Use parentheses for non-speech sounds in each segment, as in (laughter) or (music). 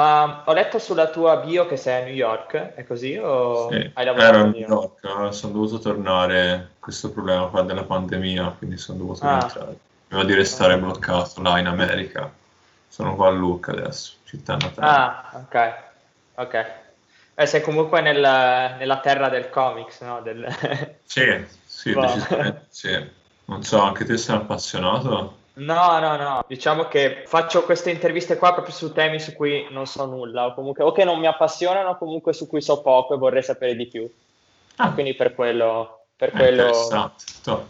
Ma ho letto sulla tua bio che sei a New York, è così o Sì, hai lavorato ero a New York? Sono dovuto tornare, questo problema qua della pandemia, quindi sono dovuto Ah, rientrare. Prima di restare bloccato là in America, sono qua a Lucca adesso, città natale. ah, ok, ok. Eh, sei comunque nel- nella terra del comics, no? Del... Sì, sì, Wow. decisamente sì. Non so, anche te sei appassionato? No, no, no, diciamo che faccio queste interviste qua proprio su temi su cui non so nulla, o comunque o che non mi appassionano, o comunque su cui so poco e vorrei sapere di più. Ah, Quindi per quello, per quello,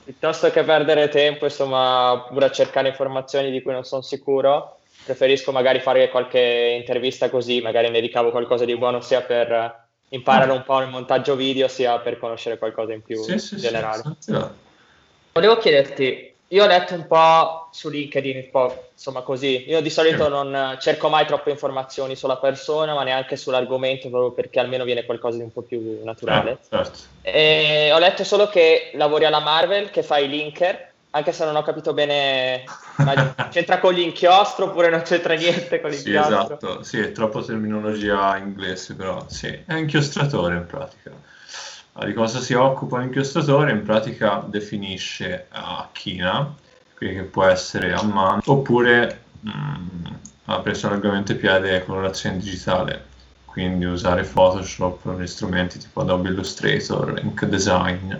piuttosto che perdere tempo, insomma, pure a cercare informazioni di cui non sono sicuro, preferisco magari fare qualche intervista così, magari ne ricavo qualcosa di buono sia per imparare un po' il montaggio video, sia per conoscere qualcosa in più Sì, sì, sì, generale. là. Volevo chiederti, io ho letto un po' su LinkedIn, un po' insomma così, io di solito Sì. non cerco mai troppe informazioni sulla persona, ma neanche sull'argomento, proprio perché almeno viene qualcosa di un po' più naturale. Eh, certo. E ho letto solo che lavori alla Marvel, che fai linker, anche se non ho capito bene, c'entra con l'inchiostro oppure non c'entra niente con Sì, l'inchiostro? esatto, sì, è troppo terminologia inglese, però sì, è inchiostratore in pratica. Di cosa si occupa l'inchiostratore? In pratica definisce a china, quindi che può essere a mano, oppure mh, ha preso largamente piede colorazione digitale, quindi usare Photoshop, gli strumenti tipo Adobe Illustrator, Ink Design.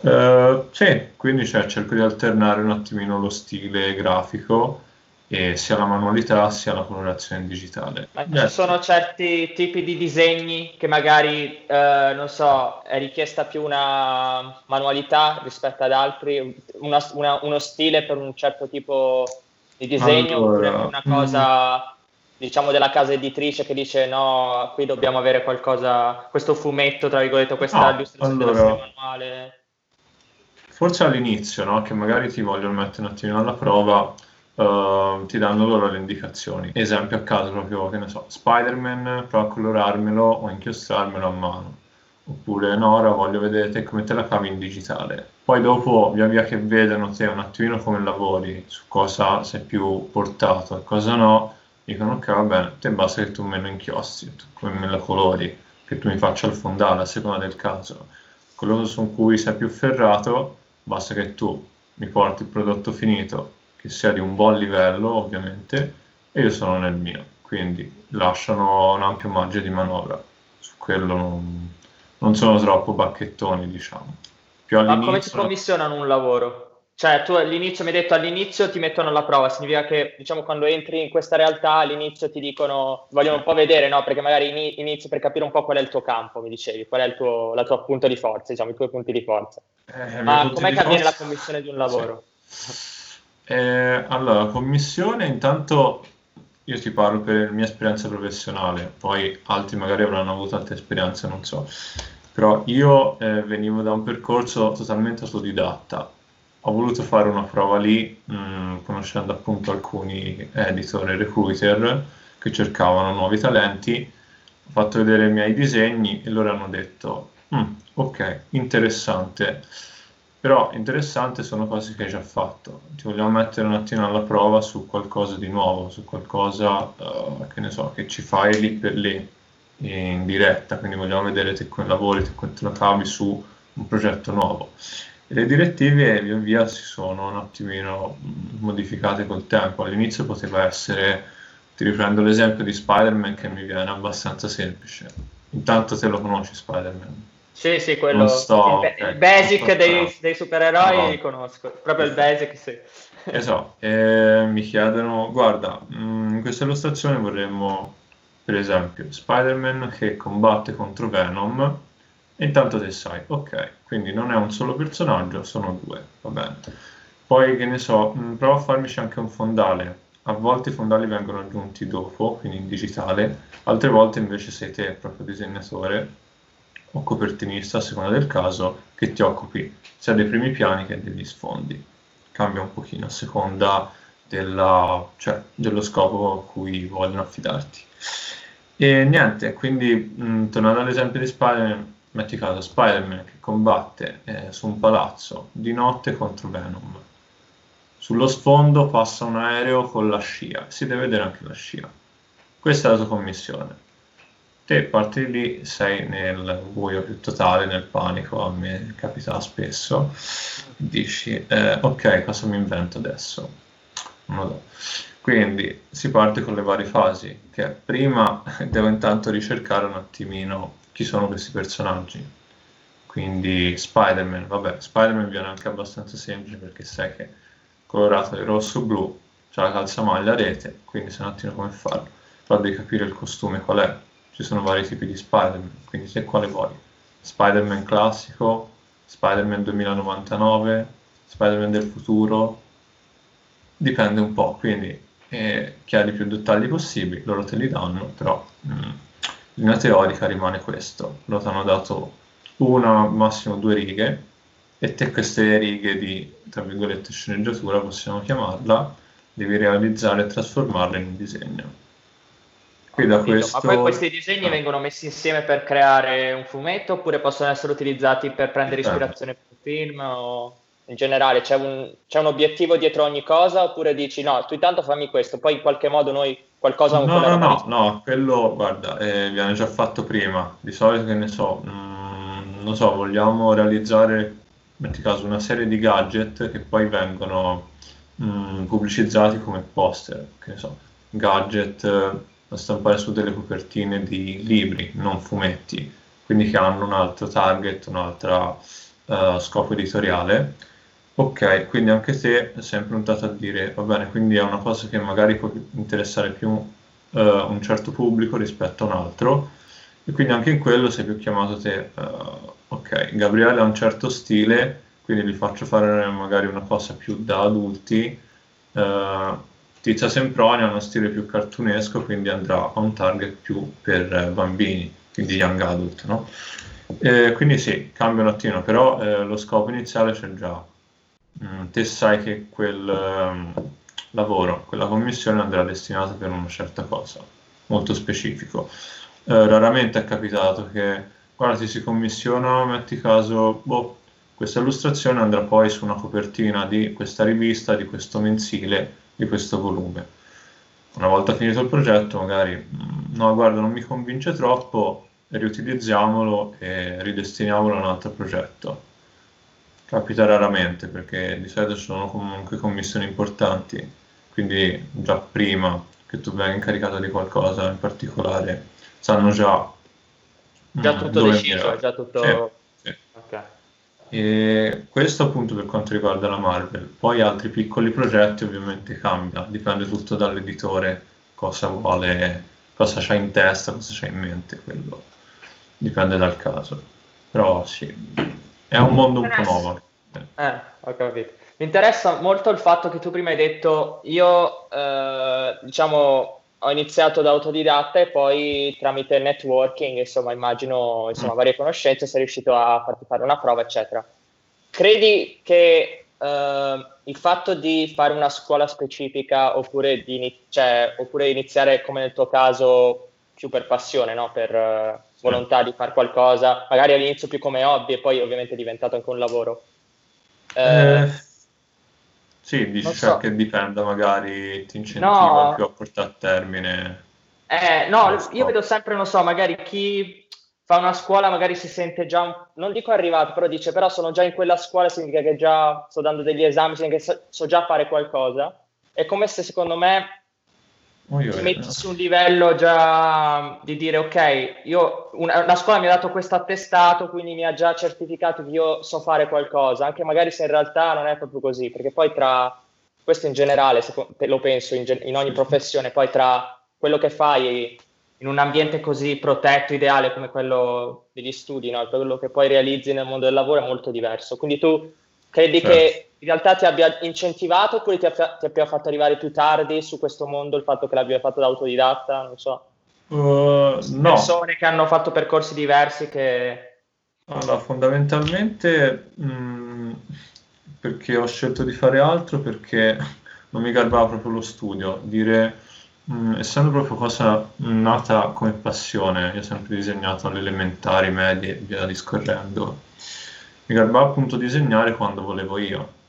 Eh, sì, quindi cioè, cerco di alternare un attimino lo stile grafico e sia la manualità sia la colorazione digitale. Ma Eh, ci sono certi tipi di disegni che magari, eh, non so, è richiesta più una manualità rispetto ad altri, una- una- uno stile per un certo tipo di disegno, oppure Allora, più una cosa, diciamo, della casa editrice che dice no, qui dobbiamo avere qualcosa, questo fumetto, tra virgolette, questa No, illustrazione allora- manuale. Forse all'inizio, no? Che magari ti vogliono mettere un attimino alla prova, eh, ti danno loro le indicazioni. Esempio a caso proprio, che ne so, Spider-Man, prova a colorarmelo o inchiostrarmelo a mano. Oppure Nora, voglio vedere te come te la cavi in digitale. Poi dopo, via via che vedono te un attimino come lavori, su cosa sei più portato e cosa no, dicono ok, va bene, te basta che tu me lo inchiostri, tu me lo colori, che tu mi faccia il fondale a seconda del caso. Quello su cui sei più ferrato, basta che tu mi porti il prodotto finito, che sia di un buon livello ovviamente, e io sono nel mio. Quindi lasciano un ampio margine di manovra. Su quello non, non sono troppo bacchettoni, diciamo. Ma come ti commissionano un lavoro? Cioè, tu all'inizio mi hai detto all'inizio ti mettono alla prova, significa che, diciamo, quando entri in questa realtà all'inizio ti dicono, vogliono un po' vedere, no? Perché magari ini- inizio per capire un po' qual è il tuo campo, mi dicevi, qual è il tuo, la tua punto di forza, diciamo, i tuoi punti di forza. Eh, Ma com'è che avviene la forza- commissione di un lavoro? Eh, allora, commissione, intanto io ti parlo per mia esperienza professionale, poi altri magari avranno avuto altre esperienze, non so. Però io eh, venivo da un percorso totalmente autodidatta. Ho voluto fare una prova lì, mh, conoscendo appunto alcuni editor e recruiter che cercavano nuovi talenti. Ho fatto vedere i miei disegni e loro hanno detto, "Mm, ok, interessante. Però interessante sono cose che hai già fatto. Ti vogliamo mettere un attimo alla prova su qualcosa di nuovo, su qualcosa, eh, che ne so, che ci fai lì per lì, in diretta. Quindi vogliamo vedere te come lavori, te come te lo cavi su un progetto nuovo. Le direttive via via si sono un attimino mh, modificate col tempo. All'inizio poteva essere, ti riprendo l'esempio di Spider-Man che mi viene abbastanza semplice. Intanto te lo conosci Spider-Man. Sì, sì, quello, sto- il, be- il ok, basic dei, dei supereroi No. li conosco, proprio il basic, sì. Esatto, e mi chiedono, guarda, mh, in questa illustrazione vorremmo, per esempio, Spider-Man che combatte contro Venom e intanto te sai, ok, quindi non è un solo personaggio, sono due, va bene. Poi, che ne so, mh, prova a farmici anche un fondale. A volte i fondali vengono aggiunti dopo, quindi in digitale, altre volte invece sei te, proprio disegnatore o copertinista, a seconda del caso, che ti occupi sia dei primi piani che degli sfondi cambia un pochino a seconda della- cioè, dello scopo a cui vogliono affidarti. E niente, quindi mh, tornando all'esempio di Spider-Man, metti caso Spider-Man che combatte eh, su un palazzo di notte contro Venom. Sullo sfondo passa un aereo con la scia, si deve vedere anche la scia. questa è la tua commissione. Te parti lì, sei nel buio più totale, nel panico, a me capita spesso, dici, eh, ok, cosa mi invento adesso? No. Quindi si parte con le varie fasi, che prima (laughs) devo intanto ricercare un attimino chi sono questi personaggi. Quindi Spider-Man, vabbè, Spider-Man viene anche abbastanza semplice perché sai che colorato di rosso-blu, c'è la calzamaglia a rete, quindi sai un attimo come farlo. Però devi capire il costume qual è. Ci sono vari tipi di Spider-Man, quindi se quale vuoi. Spider-Man classico, Spider-Man 2099, Spider-Man del futuro, dipende un po', quindi eh, chiari più dettagli possibili, loro te li danno, però mh, mm, in linea teorica rimane questo. Loro ti hanno dato una, massimo due righe, e te queste righe di, tra virgolette, sceneggiatura, possiamo chiamarla, devi realizzare e trasformarle in un disegno. Qui da questo... Ma poi questi disegni vengono messi insieme per creare un fumetto oppure possono essere utilizzati per prendere ispirazione per un film o in generale c'è un, c'è un, obiettivo dietro ogni cosa oppure dici no, tu intanto fammi questo, poi in qualche modo noi qualcosa... No, no, no, no, quello guarda, eh, viene già fatto prima, di solito che ne so, mh, mm, non so, vogliamo realizzare metti caso, una serie di gadget che poi vengono mh, mm, pubblicizzati come poster, che ne so, gadget eh, da stampare su delle copertine di libri, non fumetti, quindi che hanno un altro target, un altro uh, scopo editoriale. Ok, quindi anche te è sempre puntato a dire, va bene, quindi è una cosa che magari può interessare più uh, un certo pubblico rispetto a un altro, e quindi anche in quello sei più chiamato te, uh, ok, Gabriele ha un certo stile, quindi gli faccio fare magari una cosa più da adulti. Tizia Semproni ha uno stile più cartunesco, quindi andrà a un target più per eh, bambini, quindi young adult, no? Eh, quindi sì, cambia un attimo, però eh, lo scopo iniziale c'è già. Mm, te sai che quel um, lavoro, quella commissione andrà destinata per una certa cosa, molto specifico. Eh, raramente è capitato che guarda ti si commissiona, metti caso, boh, questa illustrazione andrà poi su una copertina di questa rivista, di questo mensile, di questo volume. Una volta finito il progetto, magari, mm, no, guarda, non mi convince troppo, riutilizziamolo e ridestiniamolo a un altro progetto. Capita raramente perché di solito sono comunque commissioni importanti, quindi già prima che tu venga incaricato di qualcosa in particolare, sanno già Già mm, tutto deciso, già tutto... Sì. E questo appunto per quanto riguarda la Marvel. Poi altri piccoli progetti ovviamente cambia, dipende tutto dall'editore cosa vuole, cosa c'ha in testa, cosa c'ha in mente, quello dipende dal caso. Però sì, è un mondo un po' nuovo. Eh, ho capito. Mi interessa molto il fatto che tu prima hai detto io, eh, diciamo, ho iniziato da autodidatta e poi tramite networking, insomma, immagino insomma, mm. varie conoscenze, sei riuscito a farti fare una prova, eccetera. Credi che uh, il fatto di fare una scuola specifica oppure, di, cioè, oppure iniziare, come nel tuo caso, più per passione, no? per uh, volontà di fare qualcosa, magari all'inizio più come hobby e poi ovviamente è diventato anche un lavoro? Uh, eh sì, dici cioè so. che dipenda, magari ti incentiva no. più a portare a termine. Eh, no, io vedo sempre, non so, magari chi fa una scuola magari si sente già, un... non dico arrivato, però dice, però sono già in quella scuola, significa che già sto dando degli esami, significa che so, so già fare qualcosa. È come se secondo me ti metti su un livello già di dire ok, io una, la scuola mi ha dato questo attestato, quindi mi ha già certificato che io so fare qualcosa, anche magari se in realtà non è proprio così, perché poi tra questo in generale, se, lo penso in, in ogni professione, poi tra quello che fai in un ambiente così protetto, ideale come quello degli studi, no? quello che poi realizzi nel mondo del lavoro è molto diverso. Quindi tu credi certo. che in realtà ti abbia incentivato oppure ti, abbia, ti abbia fatto arrivare più tardi su questo mondo il fatto che l'abbia fatto da autodidatta? Non so. Uh, no. Persone che hanno fatto percorsi diversi che... Allora, fondamentalmente mh, mm, perché ho scelto di fare altro perché non mi garbava proprio lo studio. Dire, mh, mm, essendo proprio cosa nata come passione, io ho sempre disegnato alle elementari, medie e via discorrendo. Mi garbava appunto disegnare quando volevo io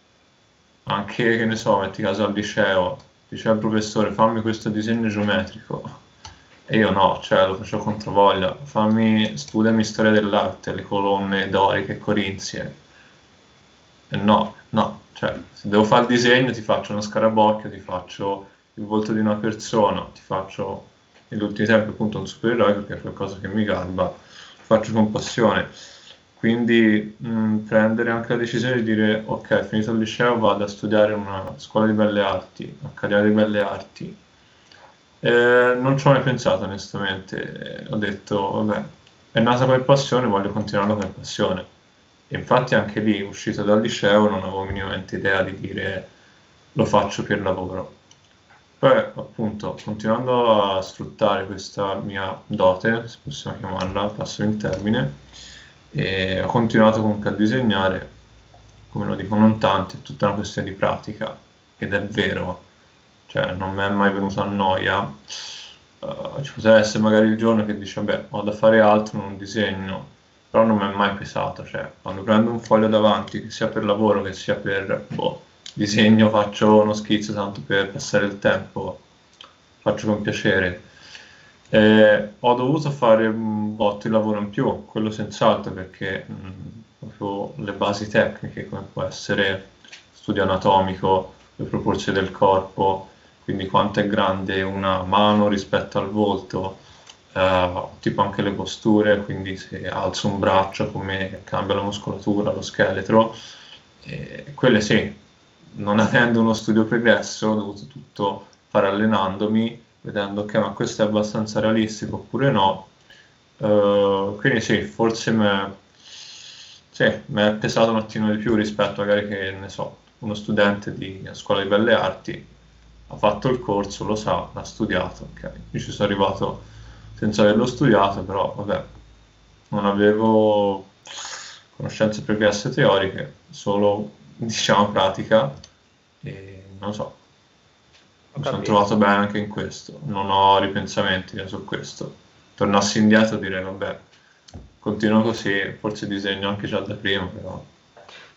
anche, che ne so, metti caso al liceo, diceva il professore fammi questo disegno geometrico. E io no, cioè lo faccio contro voglia. Fammi, studiami storia dell'arte, le colonne doriche e corinzie. E no, no, cioè se devo fare il disegno ti faccio uno scarabocchio, ti faccio il volto di una persona, ti faccio negli ultimi tempi appunto un supereroe perché è qualcosa che mi garba, lo faccio con passione. Quindi mh, prendere anche la decisione di dire ok, finito il liceo vado a studiare in una scuola di belle arti, accademia di belle arti, eh, non ci ho mai pensato onestamente, ho detto vabbè, è nata per passione, voglio continuarla per passione. E infatti anche lì, uscito dal liceo, non avevo minimamente idea di dire lo faccio per lavoro. Poi appunto, continuando a sfruttare questa mia dote, se possiamo chiamarla, passo in termine, e ho continuato comunque a disegnare, come lo dicono tanti, è tutta una questione di pratica, ed è vero, cioè non mi è mai venuta a noia. Uh, ci potrebbe essere magari il giorno che dice, vabbè, ho da fare altro, non disegno, però non mi è mai pesato, cioè quando prendo un foglio davanti, che sia per lavoro che sia per boh, disegno, faccio uno schizzo tanto per passare il tempo, faccio con piacere. Eh, ho dovuto fare un botto di lavoro in più, quello senz'altro, perché mh, proprio le basi tecniche, come può essere studio anatomico, le proporzioni del corpo, quindi quanto è grande una mano rispetto al volto, eh, tipo anche le posture, quindi se alzo un braccio come cambia la muscolatura, lo scheletro, eh, quelle sì, non avendo uno studio pregresso ho dovuto tutto fare allenandomi, vedendo che ma questo è abbastanza realistico oppure no, uh, quindi sì, forse mi sì, è pesato un attimo di più rispetto magari che, ne so, uno studente di scuola di belle arti ha fatto il corso, lo sa, l'ha studiato, ok. Io ci sono arrivato senza averlo studiato, però vabbè, non avevo conoscenze pregresse teoriche, solo diciamo pratica e non so. Mi sono trovato bene anche in questo, non ho ripensamenti su questo. Tornassi indietro direi vabbè, continuo così, forse disegno anche già da prima, però.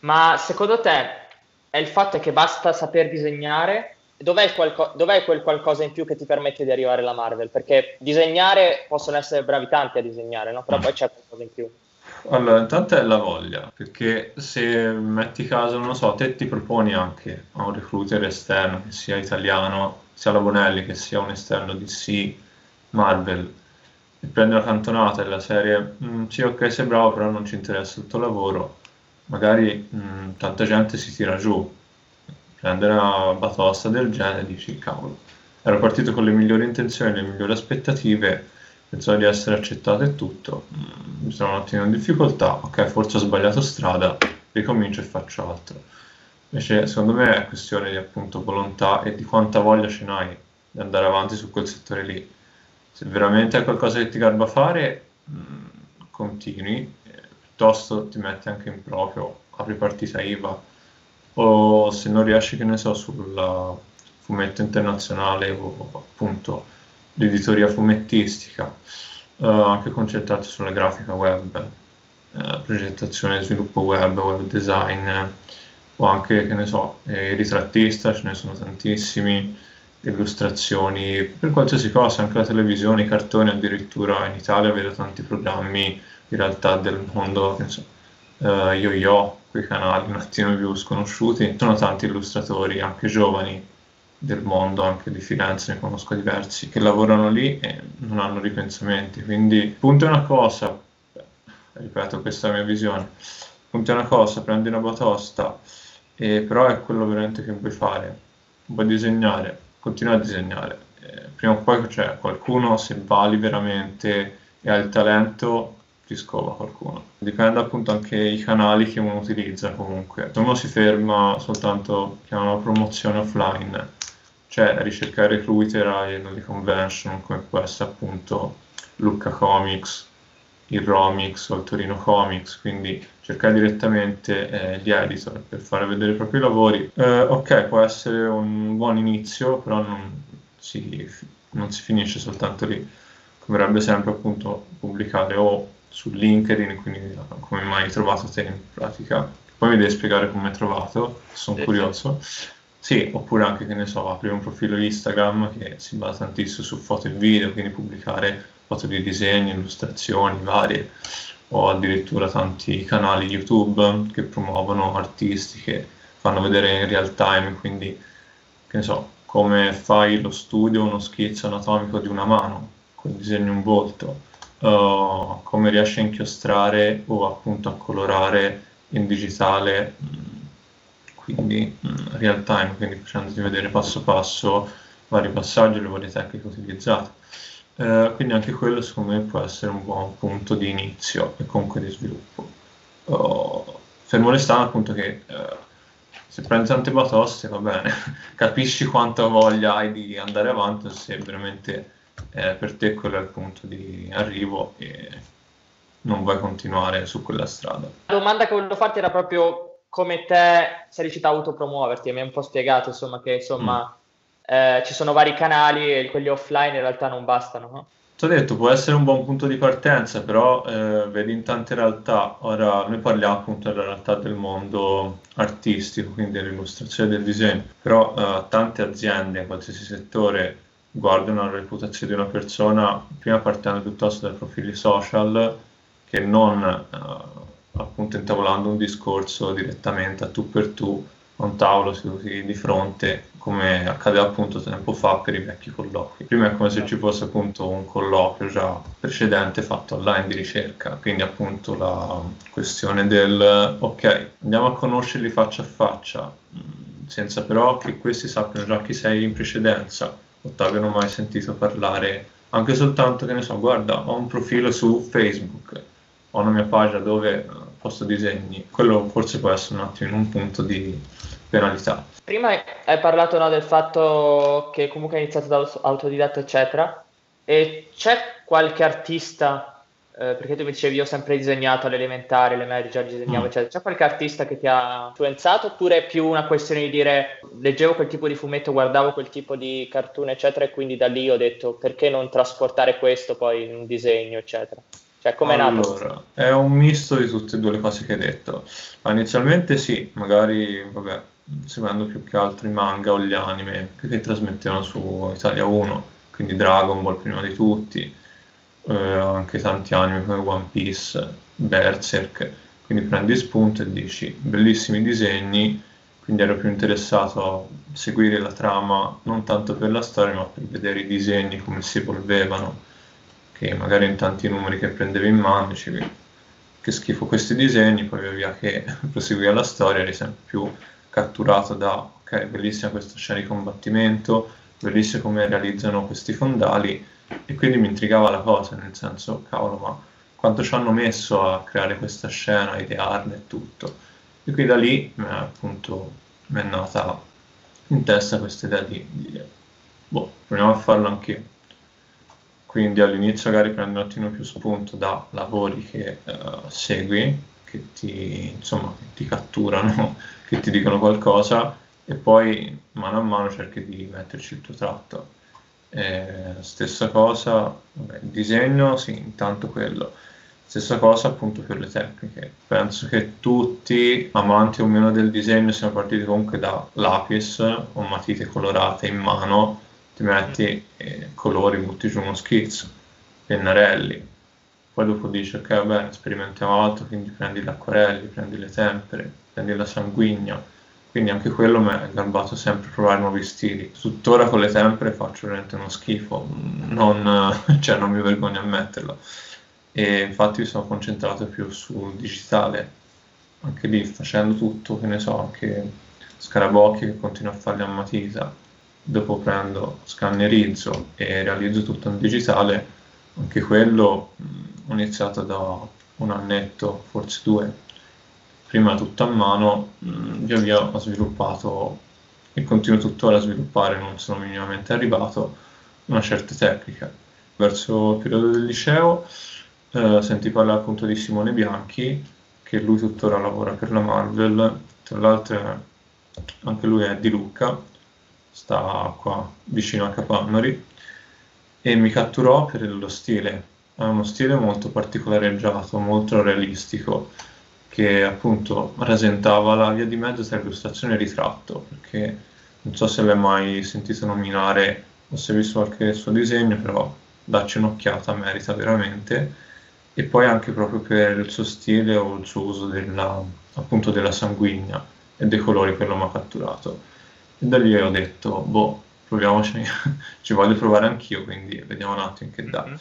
Ma secondo te è il fatto che basta saper disegnare dov'è, qualco- dov'è, quel qualcosa in più che ti permette di arrivare alla Marvel? Perché disegnare possono essere bravi tanti a disegnare, no? però poi c'è qualcosa in più. Allora, intanto è la voglia, perché se metti caso, non lo so, te ti proponi anche a un recruiter esterno, che sia italiano, sia la Bonelli, che sia un esterno DC, Marvel, e prendi la cantonata della serie, mm, sì ok sei bravo, però non ci interessa il tuo lavoro, magari mh, mm, tanta gente si tira giù, prendere una batosta del genere e dici cavolo ero partito con le migliori intenzioni le migliori aspettative pensavo di essere accettato e tutto. Mm, mi sono un attimo in difficoltà. Ok forse ho sbagliato strada. Ricomincio e faccio altro. Invece secondo me è questione di appunto volontà e di quanta voglia ce n'hai di andare avanti su quel settore lì. Se veramente è qualcosa che ti garba fare mm, continui. Piuttosto ti metti anche in proprio apri partita IVA. O se non riesci, che ne so, sul fumetto internazionale o appunto l'editoria fumettistica, eh, anche concentrarti sulla grafica web, eh, progettazione e sviluppo web, web design, o anche, che ne so, eh, ritrattista, ce ne sono tantissimi, illustrazioni, per qualsiasi cosa, anche la televisione, i cartoni, addirittura in Italia vedo tanti programmi in realtà del mondo, che ne so, uh, Yo-Yo, quei canali un attimo più sconosciuti. Sono tanti illustratori, anche giovani del mondo, anche di Firenze, ne conosco diversi, che lavorano lì e non hanno ripensamenti. Quindi punto è una cosa, ripeto, questa è la mia visione, punto è una cosa, prendi una batosta, e però è quello veramente che vuoi fare, vuoi disegnare, continua a disegnare. Eh, prima o poi c'è qualcuno, se vali veramente e hai il talento, ti scova qualcuno. Dipende appunto anche i canali che uno utilizza comunque. Se uno si ferma soltanto a una promozione offline, cioè ricercare recruiter alle convention come può essere appunto Lucca Comics, il Romix o il Torino Comics, quindi cercare direttamente eh, gli editor per fare vedere i propri lavori. Eh, ok, può essere un buon inizio, però non si, non si finisce soltanto lì. Converrebbe sempre appunto pubblicare o su LinkedIn, quindi come mai hai trovato te in pratica. Poi mi devi spiegare come hai trovato, sono sì, curioso. Sì. oppure anche, che ne so, aprire un profilo Instagram che si basa tantissimo su foto e video, quindi pubblicare foto di disegni, illustrazioni varie, o addirittura tanti canali YouTube che promuovono artisti che fanno vedere in real time, quindi, che ne so, come fai lo studio, uno schizzo anatomico di una mano, come disegni un volto, uh, come riesci a inchiostrare o appunto a colorare in digitale quindi mm, real time, quindi facendoti vedere passo passo vari passaggi e le varie tecniche utilizzate. Eh, quindi anche quello secondo me può essere un buon punto di inizio e comunque di sviluppo. Oh, fermo restando appunto che eh, se prendi tante batoste va bene, (laughs) capisci quanta voglia hai di andare avanti se veramente eh, per te quello è il punto di arrivo e non vuoi continuare su quella strada. La domanda che volevo farti era proprio come te sei riuscito a autopromuoverti, mi hai un po' spiegato insomma che insomma mm. eh, ci sono vari canali e quelli offline in realtà non bastano. No? Ti ho detto, può essere un buon punto di partenza, però eh, vedi in tante realtà, ora noi parliamo appunto della realtà del mondo artistico, quindi dell'illustrazione del disegno, però eh, tante aziende, in qualsiasi settore, guardano la reputazione di una persona prima partendo piuttosto dai profili social che non eh, appunto intavolando un discorso direttamente a tu per tu a un tavolo seduti di fronte come accadeva appunto tempo fa per i vecchi colloqui. Prima è come se ci fosse appunto un colloquio già precedente fatto online di ricerca, quindi appunto la questione del ok, andiamo a conoscerli faccia a faccia, mm, senza però che questi sappiano già chi sei in precedenza o ti abbiano mai sentito parlare, anche soltanto che ne so, guarda, ho un profilo su Facebook, ho una mia pagina dove posto disegni, quello forse può essere un attimo in un punto di penalità. Prima hai parlato no, del fatto che comunque hai iniziato da autodidatta, eccetera, e c'è qualche artista, eh, perché tu mi dicevi io ho sempre disegnato all'elementare, alle medie già disegnavo, mm. eccetera, c'è qualche artista che ti ha influenzato oppure è più una questione di dire leggevo quel tipo di fumetto, guardavo quel tipo di cartoon, eccetera, e quindi da lì ho detto perché non trasportare questo poi in un disegno, eccetera? Cioè, come è nato? Allora, è un misto di tutte e due le cose che hai detto. Ma inizialmente sì, magari, vabbè, seguendo più che altro i manga o gli anime che trasmettevano su Italia 1, quindi Dragon Ball prima di tutti, eh, anche tanti anime come One Piece, Berserk, quindi prendi spunto e dici bellissimi disegni, quindi ero più interessato a seguire la trama non tanto per la storia ma per vedere i disegni come si evolvevano che magari in tanti numeri che prendevi in mano dicevi che schifo questi disegni, poi via via che (laughs) proseguiva la storia eri sempre più catturato da ok, bellissima questa scena di combattimento, bellissimo come realizzano questi fondali e quindi mi intrigava la cosa, nel senso, cavolo, ma quanto ci hanno messo a creare questa scena, a idearla e tutto. E qui da lì appunto mi è nata in testa questa idea di, di boh, proviamo a farlo anche quindi all'inizio magari prendi un attimo più spunto da lavori che uh, segui, che ti, insomma, ti catturano, (laughs) che ti dicono qualcosa e poi mano a mano cerchi di metterci il tuo tratto. Eh, stessa cosa, vabbè, il disegno, sì, intanto quello. Stessa cosa appunto per le tecniche. Penso che tutti, amanti o meno del disegno, siano partiti comunque da lapis o matite colorate in mano ti metti eh, colori, butti giù uno schizzo, pennarelli, poi dopo dici ok vabbè sperimentiamo altro, quindi prendi gli acquarelli, prendi le tempere, prendi la sanguigna, quindi anche quello mi è garbato sempre provare nuovi stili. Tuttora con le tempere faccio veramente uno schifo, non, (laughs) cioè, non mi vergogno a metterlo. E infatti mi sono concentrato più sul digitale, anche lì facendo tutto, che ne so, anche scarabocchi che continuo a farli a matita, dopo prendo, scannerizzo e realizzo tutto in digitale, anche quello mh, ho iniziato da un annetto, forse due, prima tutto a mano, mh, via via ho sviluppato e continuo tuttora a sviluppare, non sono minimamente arrivato, una certa tecnica. Verso il periodo del liceo eh, senti parlare appunto di Simone Bianchi, che lui tuttora lavora per la Marvel, tra l'altro anche lui è di Lucca, sta qua vicino a Capannori e mi catturò per lo stile, ha uno stile molto particolareggiato, molto realistico, che appunto rasentava la via di mezzo tra illustrazione e ritratto, perché non so se l'hai mai sentito nominare o se hai visto qualche suo disegno, però dacci un'occhiata, merita veramente. E poi anche proprio per il suo stile o il suo uso della, appunto della sanguigna e dei colori che l'ho catturato. E da lì ho detto, boh, proviamoci, (laughs) ci voglio provare anch'io, quindi vediamo un attimo che dà. Mm-hmm.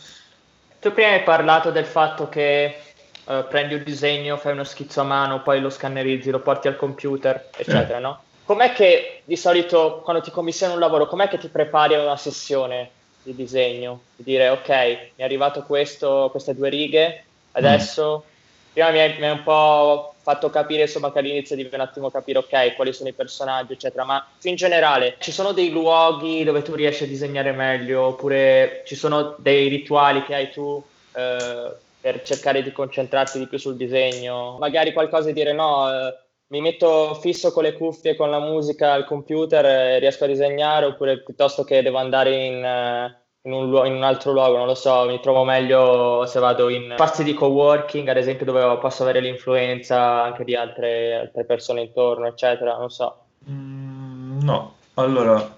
Tu prima hai parlato del fatto che uh, prendi un disegno, fai uno schizzo a mano, poi lo scannerizzi, lo porti al computer, eccetera, eh. no? Com'è che di solito quando ti commissioni un lavoro, com'è che ti prepari a una sessione di disegno? Di dire, ok, mi è arrivato questo, queste due righe, adesso... Mm. Prima mi hai, mi hai un po' fatto capire insomma che all'inizio devi un attimo capire ok quali sono i personaggi eccetera ma in generale ci sono dei luoghi dove tu riesci a disegnare meglio oppure ci sono dei rituali che hai tu eh, per cercare di concentrarti di più sul disegno magari qualcosa di dire no eh, mi metto fisso con le cuffie con la musica al computer e riesco a disegnare oppure piuttosto che devo andare in eh, in un, in un, altro luogo, non lo so, mi trovo meglio se vado in spazi di coworking, ad esempio, dove posso avere l'influenza anche di altre, altre persone intorno, eccetera, non so. Mm, no, allora,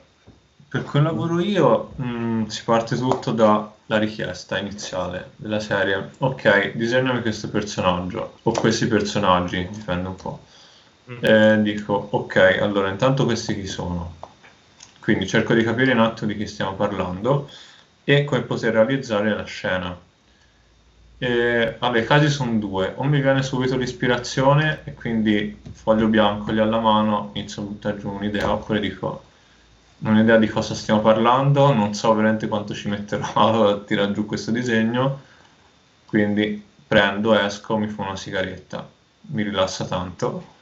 per quel lavoro io mh, mm, si parte tutto dalla richiesta iniziale della serie. Ok, disegnami questo personaggio o questi personaggi, dipende un po'. Mm. E dico, ok, allora intanto questi chi sono? Quindi cerco di capire un attimo di chi stiamo parlando e come poter realizzare la scena. E, vabbè, i casi sono due, o mi viene subito l'ispirazione e quindi foglio bianco lì alla mano, inizio a buttare giù un'idea, oppure dico un'idea di cosa stiamo parlando, non so veramente quanto ci metterò (laughs) a tirare giù questo disegno, quindi prendo, esco, mi fa una sigaretta, mi rilassa tanto,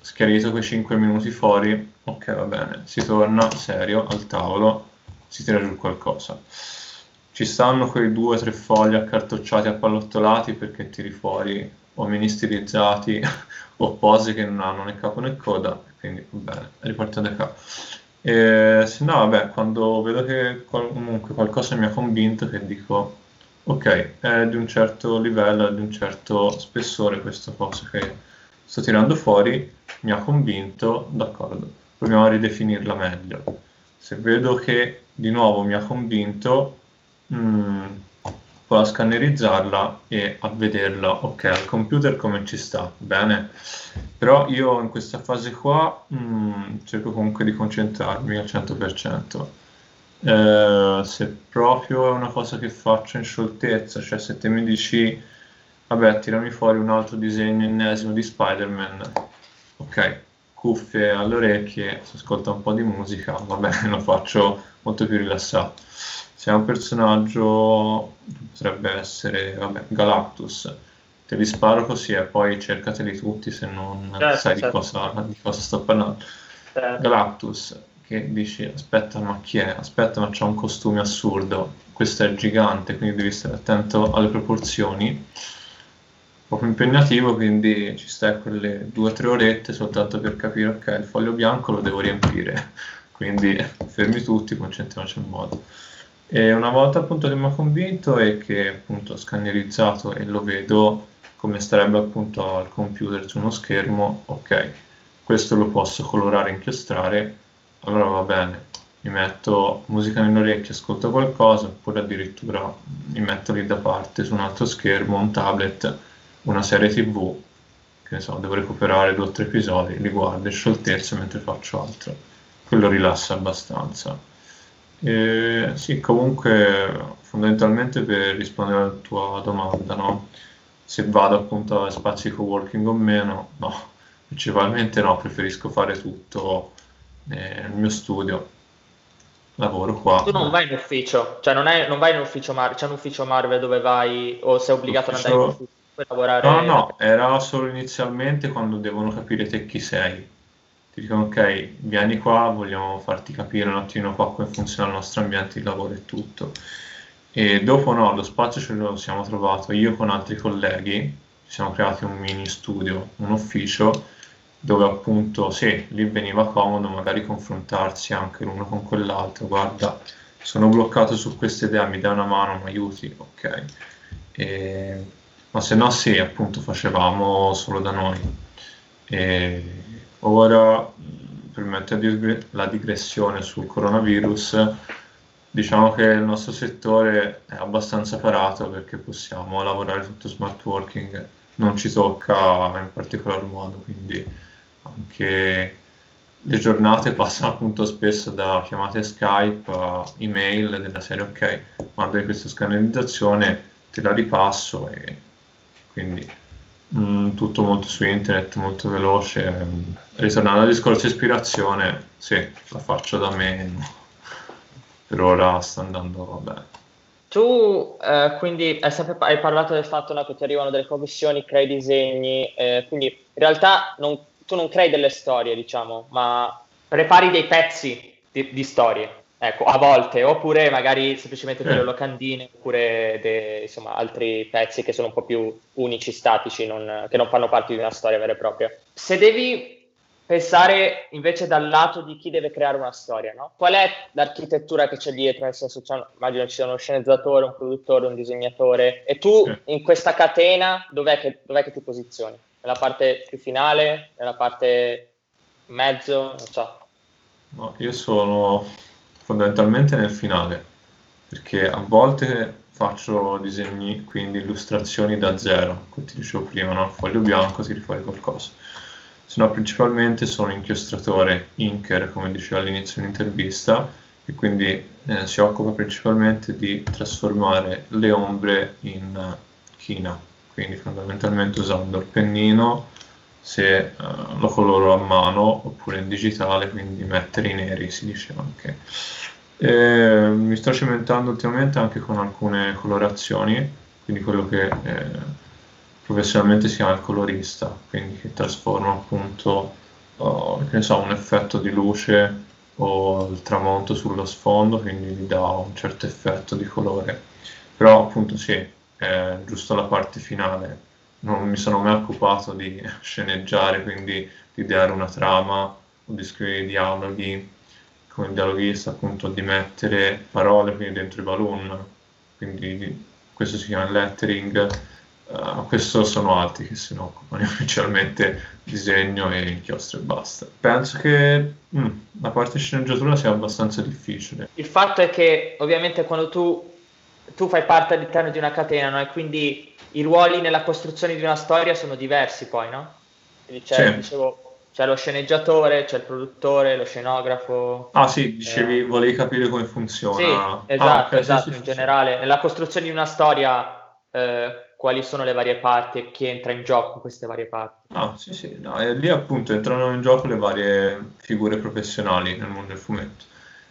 schiarito quei 5 minuti fuori, ok va bene, si torna serio al tavolo, si tira giù qualcosa. Ci stanno quei due o tre fogli accartocciati, appallottolati perché tiri fuori o mini stilizzati (laughs) o pose che non hanno né capo né coda, quindi va bene, riparto da qua. E, se no, vabbè, quando vedo che comunque qualcosa mi ha convinto, che dico, ok, è di un certo livello, è di un certo spessore questa cosa che sto tirando fuori, mi ha convinto, d'accordo, proviamo a ridefinirla meglio. Se vedo che di nuovo mi ha convinto, mh, poi a scannerizzarla e a vederla, ok, al computer come ci sta, bene, però io in questa fase qua mh, mm, cerco comunque di concentrarmi al 100%. Eh, se proprio è una cosa che faccio in scioltezza, cioè se te mi dici, vabbè, tirami fuori un altro disegno ennesimo di Spider-Man, ok, cuffie alle orecchie, si ascolta un po' di musica, va bene, (laughs) lo faccio molto più rilassato. Se è un personaggio, potrebbe essere, vabbè, Galactus, te li sparo così e poi cercateli tutti se non certo, sai certo. Di, cosa, di, cosa, sto parlando. Certo. Galactus, che dici, aspetta, ma chi è? Aspetta, ma c'ha un costume assurdo, questo è gigante, quindi devi stare attento alle proporzioni poco impegnativo, quindi ci stai quelle due o tre orette soltanto per capire, ok, il foglio bianco lo devo riempire, (laughs) quindi fermi tutti, concentriamoci in modo. E una volta appunto che mi ha convinto e che appunto ho scannerizzato e lo vedo come starebbe appunto al computer su uno schermo, ok, questo lo posso colorare, inchiostrare, allora va bene, mi metto musica nelle orecchie, ascolto qualcosa, oppure addirittura mi metto lì da parte su un altro schermo, un tablet, una serie tv, che ne so, devo recuperare due o tre episodi, li guardo in scioltezza mentre faccio altro. Quello rilassa abbastanza. E, sì, comunque fondamentalmente per rispondere alla tua domanda, no? se vado appunto a spazi co-working o meno, no, principalmente no, preferisco fare tutto nel mio studio. Lavoro qua. Tu non vai in ufficio, cioè non, è, non vai in ufficio Marvel, c'è un ufficio Marvel dove vai o sei obbligato ad andare in ufficio? Lavorare? No, no, era solo inizialmente quando devono capire te chi sei. Ti dicono ok, vieni qua, vogliamo farti capire un attimo qua come funziona il nostro ambiente di lavoro e tutto. E dopo no, lo spazio ce lo siamo trovato io con altri colleghi, ci siamo creati un mini studio, un ufficio, dove appunto sì, lì veniva comodo magari confrontarsi anche l'uno con quell'altro, guarda, sono bloccato su questa idea, mi dai una mano, mi aiuti, ok. E ma se no sì, appunto facevamo solo da noi. E ora permette la digressione sul coronavirus, diciamo che il nostro settore è abbastanza parato perché possiamo lavorare tutto smart working, non ci tocca in particolar modo, quindi anche le giornate (laughs) passano appunto spesso da chiamate Skype a email della serie ok, mandami questa scannerizzazione, te la ripasso e quindi mh, mm, tutto molto su internet, molto veloce. Ritornando al discorso di ispirazione, sì, la faccio da me, per ora sta andando bene. Tu eh, quindi hai, sempre, hai, parlato del fatto no, che ti arrivano delle commissioni, crei disegni, eh, quindi in realtà non tu non crei delle storie, diciamo, ma prepari dei pezzi di, di storie. Ecco, a volte, oppure magari semplicemente delle locandine, oppure de, insomma, altri pezzi che sono un po' più unici, statici, non, che non fanno parte di una storia vera e propria. Se devi pensare invece dal lato di chi deve creare una storia, no? Qual è l'architettura che c'è dietro? Nel senso, cioè, immagino ci sia uno sceneggiatore, un produttore, un disegnatore, e tu in questa catena dov'è che, dov'è che ti posizioni? nella parte più finale, nella parte mezzo, non so. No, io sono fondamentalmente nel finale, perché a volte faccio disegni, quindi illustrazioni da zero, come ti dicevo prima, no? foglio bianco, tiri fuori qualcosa. Se no, principalmente sono inchiostratore, inker, come diceva all'inizio dell'intervista, e quindi eh, si occupa principalmente di trasformare le ombre in china, quindi fondamentalmente usando il pennino se uh, lo coloro a mano oppure in digitale, quindi mettere i neri si dice anche. E mi sto cimentando ultimamente anche con alcune colorazioni, quindi quello che eh, professionalmente si chiama il colorista, quindi che trasforma appunto uh, che so, un effetto di luce o il tramonto sullo sfondo, quindi gli dà un certo effetto di colore. Però appunto sì, eh, giusto la parte finale. Non mi sono mai occupato di sceneggiare, quindi di ideare una trama o di scrivere dialoghi come dialoghista, appunto di mettere parole quindi dentro i balloon, quindi questo si chiama lettering. Uh, questo sono altri che se ne occupano, (laughs) principalmente disegno e inchiostro e basta. Penso che mm, la parte sceneggiatura sia abbastanza difficile. Il fatto è che ovviamente quando tu tu fai parte all'interno di una catena, no? E quindi i ruoli nella costruzione di una storia sono diversi poi, no? Quindi c'è, sì. dicevo, c'è lo sceneggiatore, c'è il produttore, lo scenografo. Ah sì, dicevi, eh... volevi capire come funziona. Sì, esatto, ah, esatto, sì, in generale. Nella costruzione di una storia, eh, quali sono le varie parti e chi entra in gioco in queste varie parti? Ah, sì, sì, no, e lì appunto entrano in gioco le varie figure professionali nel mondo del fumetto.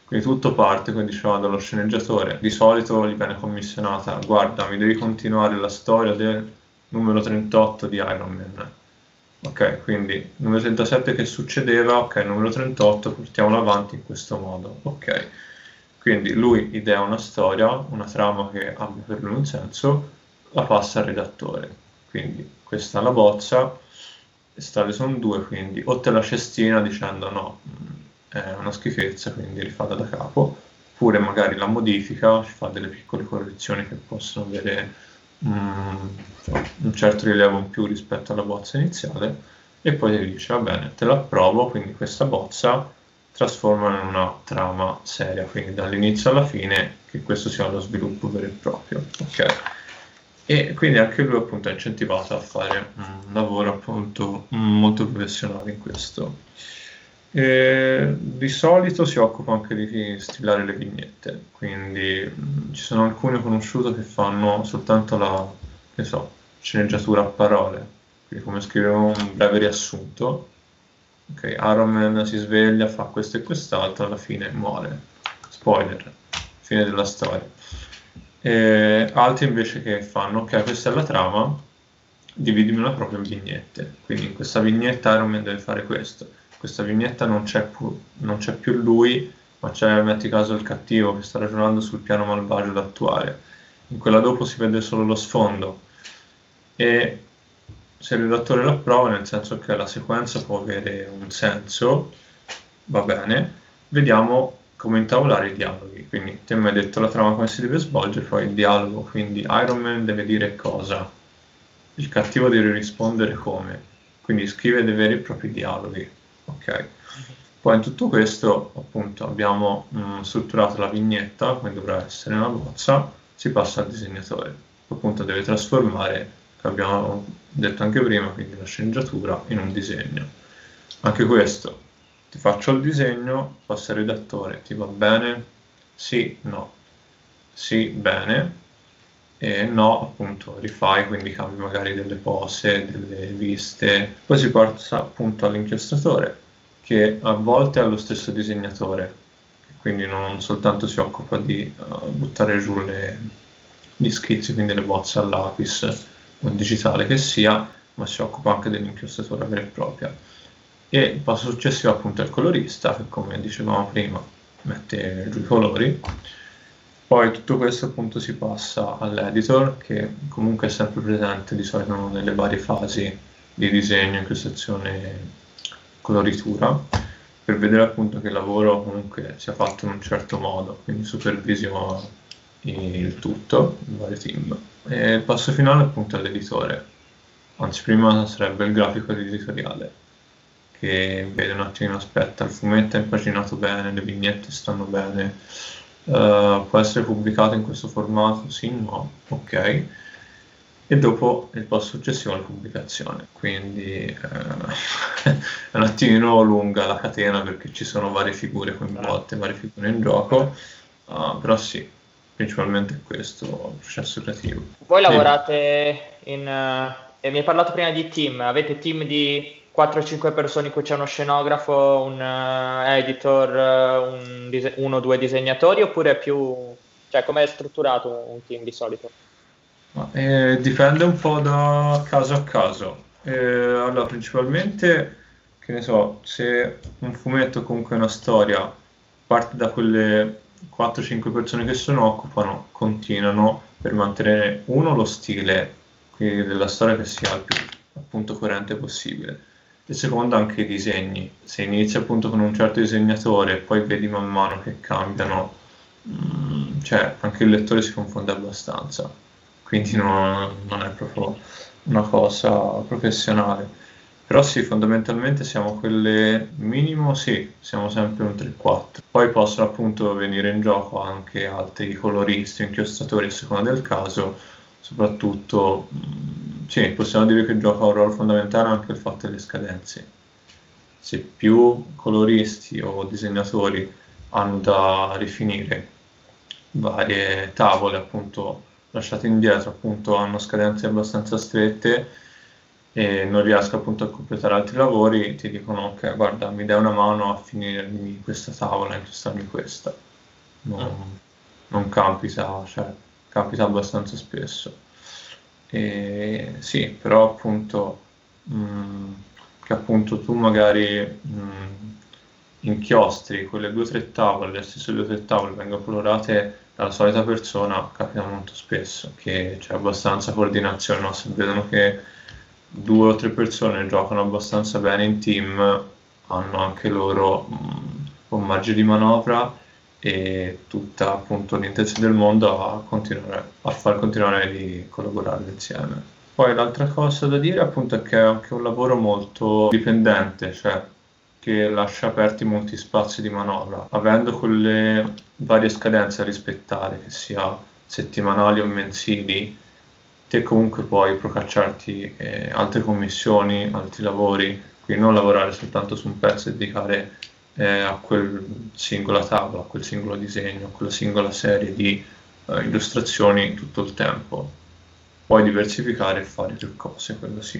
Quindi tutto parte, come diceva, dallo sceneggiatore. Di solito gli viene commissionata, guarda, mi devi continuare la storia del numero 38 di Iron Man. Ok, quindi numero 37 che succedeva, ok, numero 38, portiamolo avanti in questo modo. Ok, quindi lui idea una storia, una trama che abbia per lui un senso, la passa al redattore. Quindi questa è la bozza, le strade sono due, quindi o te la cestina dicendo no, è una schifezza, quindi rifata da capo, oppure magari la modifica, fa delle piccole correzioni che possono avere um, un certo rilievo in più rispetto alla bozza iniziale, e poi dice, va bene, te l'approvo, quindi questa bozza trasforma in una trama seria, quindi dall'inizio alla fine che questo sia lo sviluppo vero e proprio. Ok. E quindi anche lui appunto è incentivato a fare un lavoro appunto molto professionale in questo. E di solito si occupa anche di stilare le vignette, quindi mh, ci sono alcuni conosciuti che fanno soltanto la che so, sceneggiatura a parole, quindi come scrivere un breve riassunto. Ok, Iron Man si sveglia, fa questo e quest'altro, alla fine muore. Spoiler, fine della storia. E altri invece che fanno, ok, questa è la trama, dividimela proprio in vignette. Quindi in questa vignetta Iron Man deve fare questo questa vignetta non c'è, pu- non c'è più lui, ma c'è, metti caso, il cattivo che sta ragionando sul piano malvagio da attuare. In quella dopo si vede solo lo sfondo. E se il redattore lo approva, nel senso che la sequenza può avere un senso, va bene, vediamo come intavolare i dialoghi. Quindi te mi hai detto la trama come si deve svolgere, poi il dialogo, quindi Iron Man deve dire cosa, il cattivo deve rispondere come, quindi scrive dei veri e propri dialoghi ok? Poi in tutto questo appunto abbiamo mh, mm, strutturato la vignetta come dovrà essere una bozza, si passa al disegnatore, appunto deve trasformare, abbiamo detto anche prima, quindi la sceneggiatura in un disegno. Anche questo, ti faccio il disegno, passa al redattore, ti va bene? Sì, no. Sì, bene, e no, appunto, rifai, quindi cambi magari delle pose, delle viste, poi si passa appunto all'inchiostratore che a volte è lo stesso disegnatore, quindi non soltanto si occupa di uh, buttare giù le, gli schizzi, quindi le bozze al lapis o digitale che sia, ma si occupa anche dell'inchiostatura vera e propria. E il passo successivo appunto è il colorista, che come dicevamo prima mette giù i colori poi tutto questo appunto si passa all'editor che comunque è sempre presente di solito nelle varie fasi di disegno, incrustazione, coloritura, per vedere appunto che il lavoro comunque sia fatto in un certo modo, quindi supervisiona il tutto, il vario team. E il passo finale appunto è l'editore, anzi prima sarebbe il grafico editoriale, che vede un attimo, aspetta, il fumetto è impaginato bene, le vignette stanno bene, Uh, può essere pubblicato in questo formato? Sì, no, ok. E dopo il passo successivo alla pubblicazione. Quindi uh, (laughs) è un attimino lunga la catena perché ci sono varie figure coinvolte, varie figure in gioco, uh, però sì, principalmente è questo il processo creativo. Voi lavorate in... Eh, mi hai parlato prima di team, avete team di 4-5 persone in cui c'è uno scenografo, un uh, editor, uh, un uno o due disegnatori oppure più... cioè com'è strutturato un team di solito? Eh, dipende un po' da caso a caso. Eh, allora, principalmente, che ne so, se un fumetto comunque una storia parte da quelle 4-5 persone che se ne occupano, continuano per mantenere uno lo stile della storia che sia il più appunto coerente possibile e secondo anche i disegni. Se inizi appunto con un certo disegnatore e poi vedi man mano che cambiano, mm, cioè anche il lettore si confonde abbastanza, quindi non, non è proprio una cosa professionale. Però sì, fondamentalmente siamo quelle minimo, sì, siamo sempre un 3-4. Poi possono appunto venire in gioco anche altri coloristi, inchiostatori a seconda del caso, soprattutto mm, sì, possiamo dire che gioca un ruolo fondamentale anche il fatto delle scadenze. Se più coloristi o disegnatori hanno da rifinire varie tavole appunto lasciate indietro, appunto hanno scadenze abbastanza strette e non riesco appunto a completare altri lavori, ti dicono ok, guarda, mi dai una mano a finirmi questa tavola, a impostarmi questa. Non, mm. non capita, cioè capita abbastanza spesso. E, sì, però appunto mh, mm, che appunto tu magari mh, mm, inchiostri quelle due o tre tavole, le stesse due o tre tavole vengono colorate dalla solita persona, capita molto spesso che c'è abbastanza coordinazione, no? se vedono che due o tre persone giocano abbastanza bene in team, hanno anche loro mh, mm, un margine di manovra e tutta appunto l'intenzione del mondo a, a far continuare di collaborare insieme. Poi l'altra cosa da dire appunto è che è anche un lavoro molto dipendente, cioè che lascia aperti molti spazi di manovra, avendo quelle varie scadenze da rispettare, che sia settimanali o mensili, te comunque puoi procacciarti eh, altre commissioni, altri lavori, quindi non lavorare soltanto su un pezzo e dedicare eh, a quel singola tavola, a quel singolo disegno, a quella singola serie di eh, illustrazioni tutto il tempo. Puoi diversificare e fare più cose, quello sì.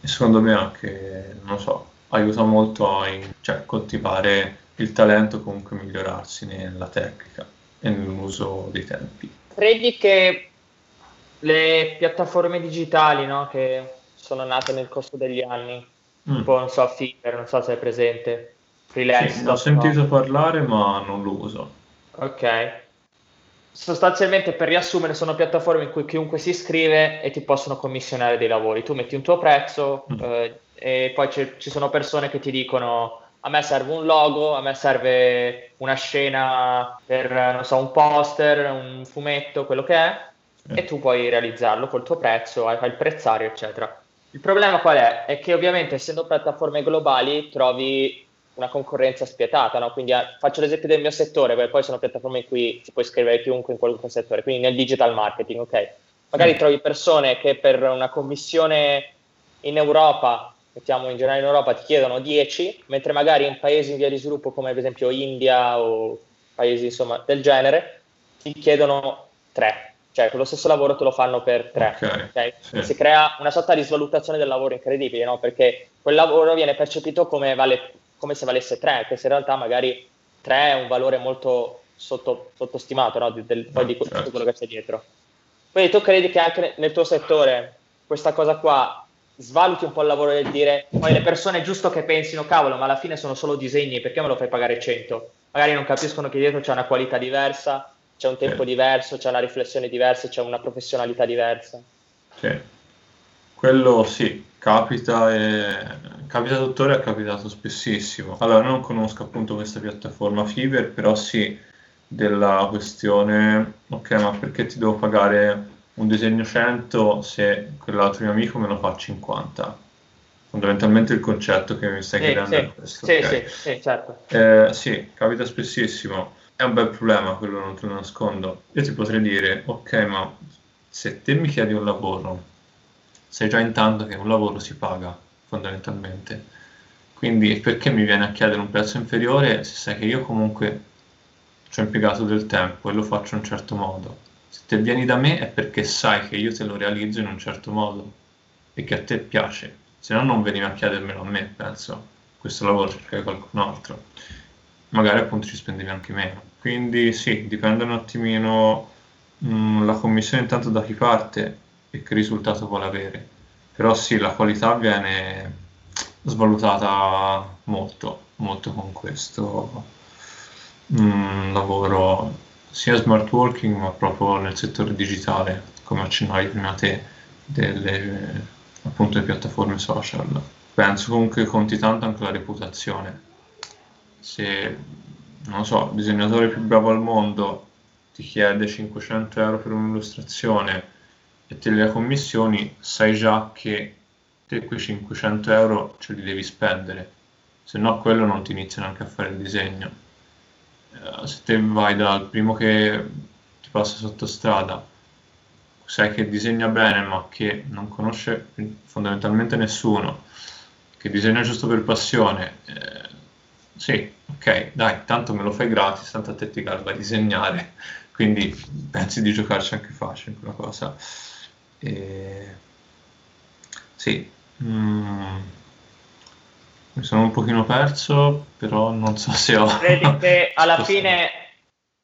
E secondo me anche, non so, aiuta molto a cioè, coltivare il talento, comunque migliorarsi nella tecnica e nell'uso dei tempi. Credi che le piattaforme digitali no, che sono nate nel corso degli anni, mm. un po' non so, Fiverr, non so se è presente, freelance. Sì, ho sentito parlare ma non lo uso. Ok. Sostanzialmente per riassumere sono piattaforme in cui chiunque si iscrive e ti possono commissionare dei lavori. Tu metti un tuo prezzo mm. eh, e poi ci sono persone che ti dicono a me serve un logo, a me serve una scena per, non so, un poster, un fumetto, quello che è, eh. e tu puoi realizzarlo col tuo prezzo, hai il prezzario, eccetera. Il problema qual è? È che ovviamente essendo piattaforme globali trovi una concorrenza spietata, no? quindi a, faccio l'esempio del mio settore, perché poi sono piattaforme in cui si può iscrivere chiunque in qualunque settore, quindi nel digital marketing, ok? Magari mm. trovi persone che per una commissione in Europa, mettiamo in generale in Europa, ti chiedono 10, mentre magari in paesi in via di sviluppo come ad esempio India o paesi insomma del genere, ti chiedono 3 cioè con lo stesso lavoro te lo fanno per tre. Okay, okay? Sì. Si crea una sorta di svalutazione del lavoro incredibile, no? perché quel lavoro viene percepito come, vale, come se valesse tre, che se in realtà magari tre è un valore molto sotto, sottostimato no? di, del, poi di certo. tutto quello che c'è dietro. Quindi tu credi che anche nel tuo settore questa cosa qua svaluti un po' il lavoro del dire poi le persone è giusto che pensino cavolo ma alla fine sono solo disegni perché me lo fai pagare 100 magari non capiscono che dietro c'è una qualità diversa c'è un tempo diverso, c'è una riflessione diversa, c'è una professionalità diversa. Sì, quello sì, capita, e... capita dottore, è capitato spessissimo. Allora, non conosco appunto questa piattaforma Fiverr, però sì, della questione, ok, ma perché ti devo pagare un disegno 100 se quell'altro mio amico me lo fa 50? Fondamentalmente il concetto che mi stai sì, chiedendo sì, è questo. Sì, okay. sì, sì, certo. Eh, sì, capita spessissimo è un bel problema, quello non te lo nascondo. Io ti potrei dire, ok, ma se te mi chiedi un lavoro, sai già intanto che un lavoro si paga, fondamentalmente. Quindi perché mi viene a chiedere un prezzo inferiore se sai che io comunque ci ho impiegato del tempo e lo faccio in un certo modo? Se te vieni da me è perché sai che io te lo realizzo in un certo modo e che a te piace, se no non veniva a chiedermelo a me, penso, questo lavoro cercare qualcun altro. Magari appunto ci spendevi anche meno. Quindi sì, dipende un attimino mh, mm, la commissione intanto da chi parte e che risultato vuole avere. Però sì, la qualità viene svalutata molto, molto con questo mm, lavoro sia smart working ma proprio nel settore digitale, come accennavi prima te, delle appunto le piattaforme social. Penso comunque conti tanto anche la reputazione. Se non so, il disegnatore più bravo al mondo ti chiede 500 euro per un'illustrazione e te le commissioni, sai già che te quei 500 euro ce li devi spendere, se no quello non ti inizia neanche a fare il disegno. Uh, se te vai dal primo che ti passa sotto strada, sai che disegna bene ma che non conosce fondamentalmente nessuno, che disegna giusto per passione, eh, sì, ok, dai, tanto me lo fai gratis, tanto a te ti garba disegnare, (laughs) quindi pensi di giocarci anche facile quella cosa. E... Sì, mm. mi sono un pochino perso, però non so se ho... Credi (laughs) che alla fine...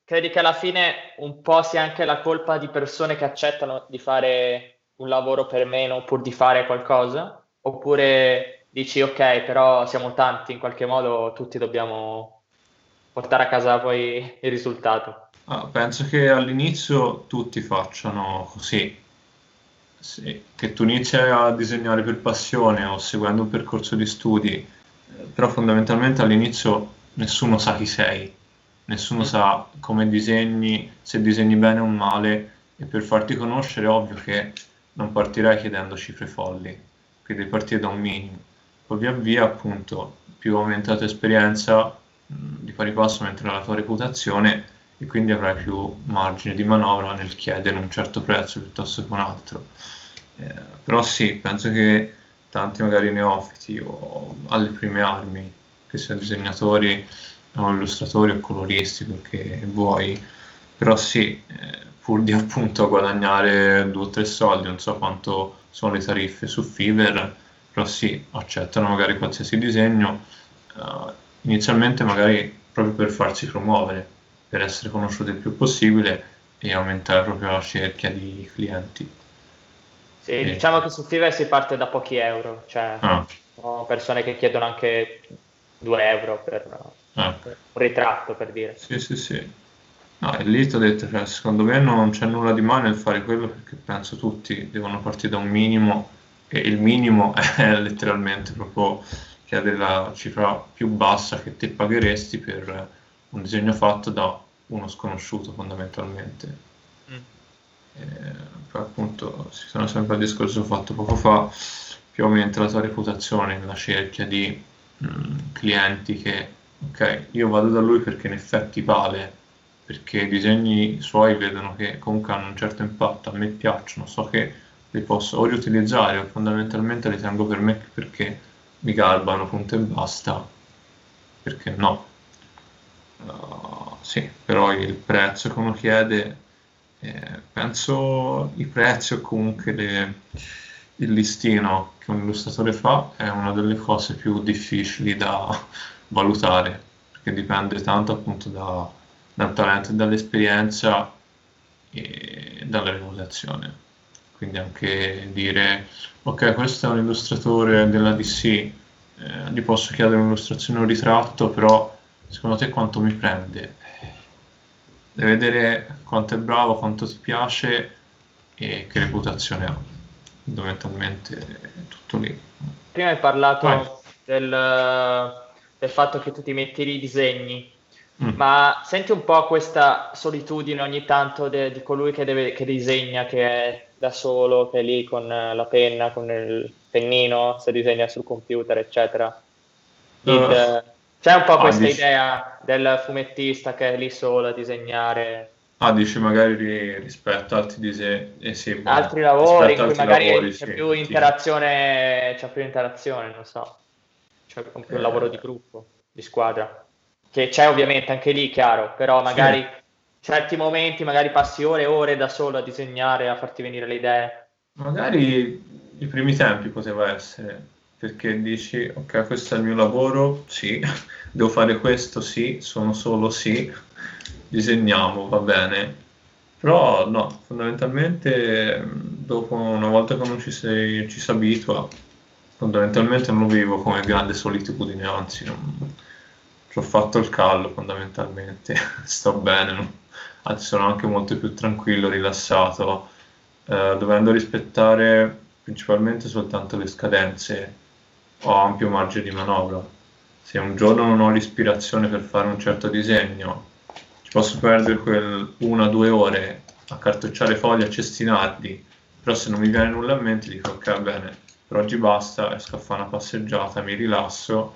Credi che alla fine un po' sia anche la colpa di persone che accettano di fare un lavoro per meno pur di fare qualcosa? Oppure dici ok, però siamo tanti, in qualche modo tutti dobbiamo portare a casa poi il risultato. Ah, penso che all'inizio tutti facciano così, sì, che tu inizi a disegnare per passione o seguendo un percorso di studi, eh, però fondamentalmente all'inizio nessuno sa chi sei, nessuno mm. sa come disegni, se disegni bene o male e per farti conoscere è ovvio che non partirai chiedendo cifre folli, che devi partire da un minimo. Poi via via appunto più aumenta la tua esperienza di pari passo mentre la tua reputazione e quindi avrai più margine di manovra nel chiedere un certo prezzo piuttosto che un altro. Eh, però sì, penso che tanti magari neofiti o alle prime armi, che siano disegnatori o illustratori o coloristi, perché vuoi, però sì, eh, pur di (laughs) appunto guadagnare due o tre soldi, non so quanto sono le tariffe su Fiverr, però sì, accettano magari qualsiasi disegno. Eh, inizialmente magari proprio per farsi promuovere, per essere conosciuti il più possibile e aumentare proprio la cerchia di clienti. Sì, e... diciamo che su Fiverr si parte da pochi euro, cioè ah. sono persone che chiedono anche 2 euro per, ah. per, un ritratto, per dire. Sì, sì, sì. No, e lì ti ho detto, cioè, secondo me non c'è nulla di male nel fare quello perché penso tutti devono partire da un minimo e il minimo (laughs) è letteralmente proprio chiede la cifra più bassa che te pagheresti per un disegno fatto da uno sconosciuto fondamentalmente. Mm. E, poi appunto si sono sempre al discorso fatto poco fa, più aumenta la tua reputazione nella cerchia di mh, mm, clienti che, ok, io vado da lui perché in effetti vale, perché i disegni suoi vedono che comunque hanno un certo impatto, a me piacciono, so che li posso o riutilizzare o fondamentalmente li tengo per me perché mi garbano, punto e basta, perché no. Sì, però il prezzo che uno chiede, eh, penso i prezzi o comunque le, il listino che un illustratore fa è una delle cose più difficili da valutare, perché dipende tanto appunto da, dal talento e dall'esperienza e dalla reputazione. Quindi anche dire, ok, questo è un illustratore della DC, eh, gli posso chiedere un'illustrazione, un ritratto, però secondo te quanto mi prende? Devi vedere quanto è bravo, quanto ti piace e che reputazione ha. Fondamentalmente è tutto lì. Prima hai parlato del, del, fatto che tu ti metti i disegni, mm. ma senti un po' questa solitudine ogni tanto de, di colui che, deve, che disegna, che è da solo, che è lì con la penna, con il pennino, se disegna sul computer, eccetera. Uh. C'è un po' ah, questa dici... idea del fumettista che è lì solo a disegnare. Ah, dici magari rispetto a altri disegni, eh sì, altri lavori in cui magari lavori, c'è sì, più interazione, c'è più interazione, non so, c'è più un lavoro di gruppo, di squadra, che c'è ovviamente anche lì, chiaro, però magari sì. certi momenti, magari passi ore e ore da solo a disegnare, a farti venire le idee. Magari i primi tempi poteva essere, perché dici ok questo è il mio lavoro, sì, (laughs) devo fare questo, sì, sono solo sì, disegniamo, va bene. Però no, fondamentalmente dopo una volta che non ci, sei, ci si abitua, fondamentalmente non lo vivo come grande solitudine, anzi non, ho fatto il callo fondamentalmente, (laughs) sto bene, no? anzi sono anche molto più tranquillo, rilassato, eh, dovendo rispettare principalmente soltanto le scadenze ho ampio margine di manovra. Se un giorno non ho l'ispirazione per fare un certo disegno, ci posso perdere quel una o due ore a cartocciare fogli, a cestinarli, però se non mi viene nulla in mente dico ok bene, per oggi basta, esco a fare una passeggiata, mi rilasso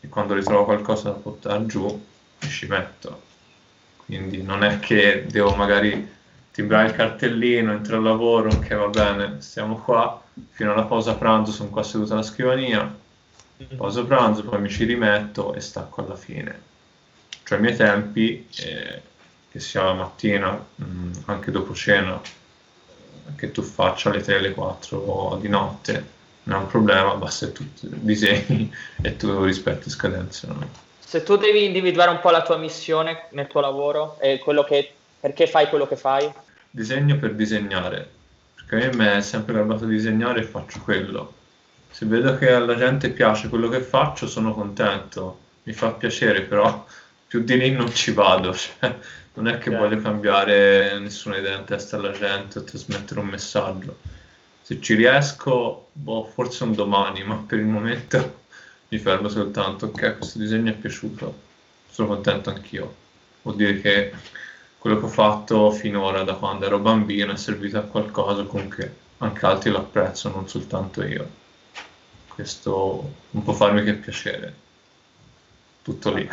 e quando ritrovo qualcosa da buttare giù ci metto. Quindi non è che devo magari timbrare il cartellino, entro al lavoro, ok va bene, stiamo qua, fino alla pausa pranzo sono qua seduto alla scrivania, pausa pranzo, poi mi ci rimetto e stacco alla fine. Cioè i miei tempi, eh, che sia la mattina, mh, mm, anche dopo cena, che tu faccia alle 3, alle 4 di notte, non è un problema, basta che tu disegni e tu rispetti scadenze. No? Se tu devi individuare un po' la tua missione nel tuo lavoro e quello che, perché fai quello che fai? Disegno per disegnare, perché a me è sempre garbato disegnare e faccio quello. Se vedo che alla gente piace quello che faccio, sono contento, mi fa piacere, però (laughs) più di lì non ci vado. Cioè, non è che okay. voglio cambiare nessuna idea in testa alla gente o trasmettere un messaggio. Se ci riesco, boh, forse un domani, ma per il momento (laughs) mi fermo soltanto, ok, questo disegno è piaciuto, sono contento anch'io. Vuol dire che quello che ho fatto finora da quando ero bambino è servito a qualcosa, comunque anche altri lo apprezzano, non soltanto io. Questo non può farmi che piacere. Tutto lì.